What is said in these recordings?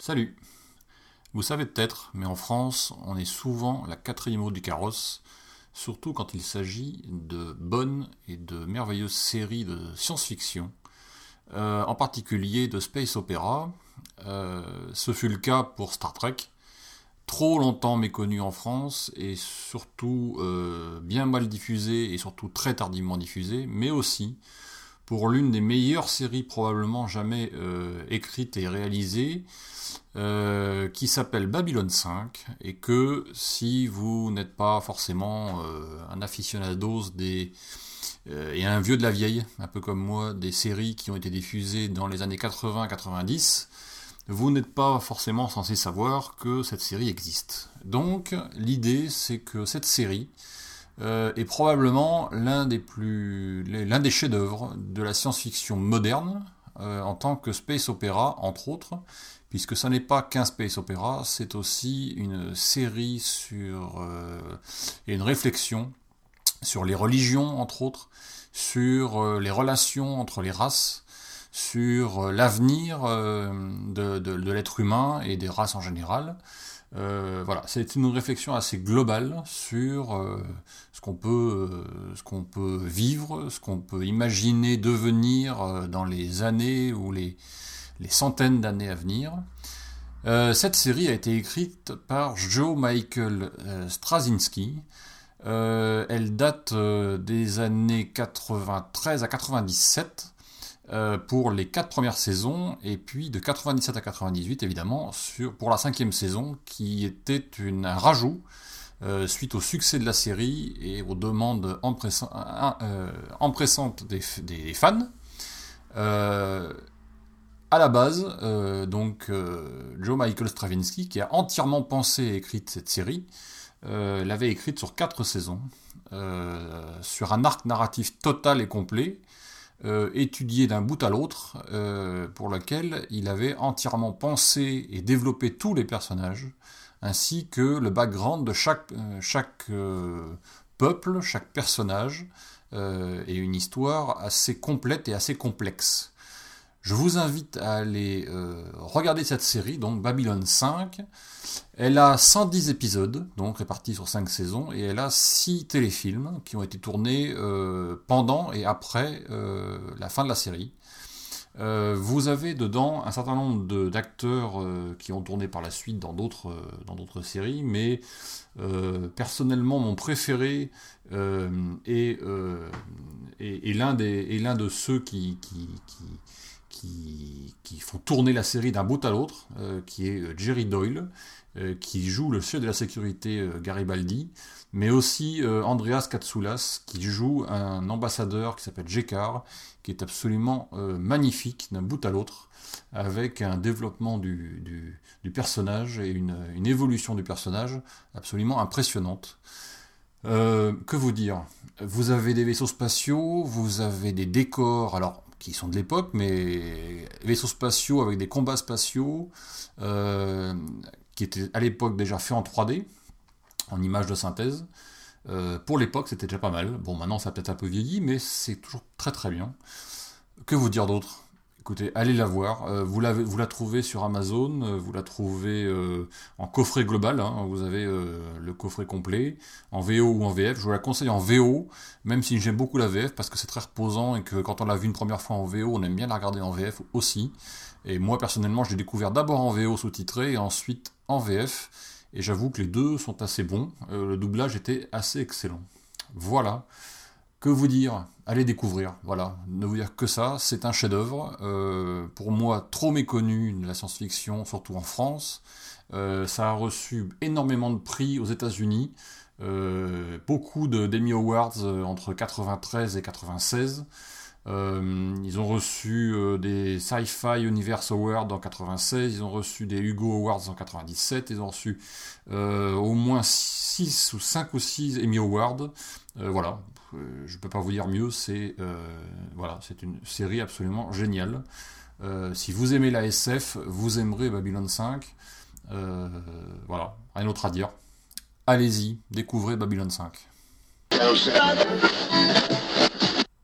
Salut Vous savez peut-être, mais en France, on est souvent la quatrième roue du carrosse, surtout quand il s'agit de bonnes et de merveilleuses séries de science-fiction, euh, en particulier de space opéra. Euh, ce fut le cas pour Star Trek, trop longtemps méconnu en France et surtout euh, bien mal diffusé et surtout très tardivement diffusé, mais aussi pour l'une des meilleures séries probablement jamais euh, écrites et réalisées, euh, qui s'appelle Babylon 5, et que si vous n'êtes pas forcément un aficionados des et un vieux de la vieille, un peu comme moi, des séries qui ont été diffusées dans les années 80-90, vous n'êtes pas forcément censé savoir que cette série existe. Donc l'idée c'est que cette série euh, est probablement l'un des plus l'un des chefs-d'œuvre de la science-fiction moderne euh, en tant que space opéra entre autres, puisque ça n'est pas qu'un space opéra, c'est aussi une série sur euh, et une réflexion sur les religions entre autres, sur les relations entre les races sur euh, l'avenir euh, de, l'être humain et des races en général. Euh, voilà, c'est une réflexion assez globale sur ce qu'on peut, vivre, ce qu'on peut imaginer devenir dans les années ou les, les centaines d'années à venir. cette série a été écrite par Joe Michael Straczynski. elle date des années 93 à 97. Euh, pour les quatre premières saisons, et puis de 97 à 98 évidemment, sur, pour la cinquième saison, qui était une, un rajout euh, suite au succès de la série et aux demandes euh, empressantes des, des fans. à la base, donc Joe Michael Stravinsky, qui a entièrement pensé et écrit cette série, l'avait écrite sur quatre saisons, sur un arc narratif total et complet, euh, étudié d'un bout à l'autre, euh, pour lequel il avait entièrement pensé et développé tous les personnages, ainsi que le background de chaque, euh, chaque peuple, chaque personnage, et une histoire assez complète et assez complexe. Je vous invite à aller regarder cette série, donc Babylone 5. Elle a 110 épisodes, donc répartis sur 5 saisons, et elle a 6 téléfilms qui ont été tournés euh, pendant et après euh, la fin de la série. Euh, vous avez dedans un certain nombre d'acteurs qui ont tourné par la suite dans d'autres séries, mais personnellement mon préféré est, l'un de ceux qui, font tourner la série d'un bout à l'autre, qui est Jerry Doyle, euh, qui joue le chef de la sécurité euh, Garibaldi, mais aussi euh, Andreas Katsoulas, qui joue un ambassadeur qui s'appelle Jekar, qui est absolument magnifique d'un bout à l'autre, avec un développement du, personnage et une, évolution du personnage absolument impressionnante. que vous dire? Vous avez des vaisseaux spatiaux, vous avez des décors, alors qui sont de l'époque, mais vaisseaux spatiaux avec des combats spatiaux, qui était à l'époque déjà fait en 3D, en image de synthèse. Euh, pour l'époque, c'était déjà pas mal. Bon, maintenant, ça a peut-être un peu vieilli, mais c'est toujours très très bien. Que vous dire d'autre? Écoutez, allez la voir. Euh, vous, la, trouvez sur Amazon, euh, vous la trouvez en coffret global. Hein. vous avez le coffret complet, en VO ou en VF. Je vous la conseille en VO, même si j'aime beaucoup la VF, parce que c'est très reposant et que quand on l'a vu une première fois en VO, on aime bien la regarder en VF aussi. Et moi, personnellement, je l'ai découvert d'abord en VO sous-titré et ensuite en VF. Et j'avoue que les deux sont assez bons. Euh, le doublage était assez excellent. Voilà. Que vous dire? Allez découvrir. Voilà. Ne vous dire que ça. C'est un chef-d'œuvre. Euh, pour moi, trop méconnu de la science-fiction, surtout en France. Euh, ça a reçu énormément de prix aux États-Unis. beaucoup de d'Emmy Awards entre 93 et 96. Euh, ils ont reçu euh, des Sci-Fi Universe Awards en 96, ils ont reçu des Hugo Awards en 97, ils ont reçu euh, au moins 6 ou 5 ou 6 Emmy Awards. voilà, je ne peux pas vous dire mieux, c'est voilà, c'est une série absolument géniale. si vous aimez la SF, vous aimerez Babylon 5. voilà, rien d'autre à dire. Allez-y, découvrez Babylon 5.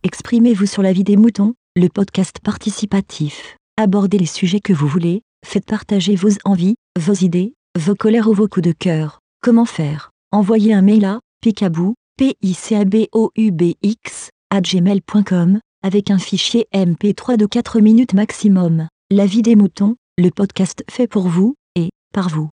Exprimez-vous sur la vie des moutons, le podcast participatif. Abordez les sujets que vous voulez, faites partager vos envies, vos idées, vos colères ou vos coups de cœur. Comment faire? Envoyez un mail à picabou, p i c a b o u b x à gmail.com avec un fichier MP3 de 4 minutes maximum. La vie des moutons, le podcast fait pour vous et par vous.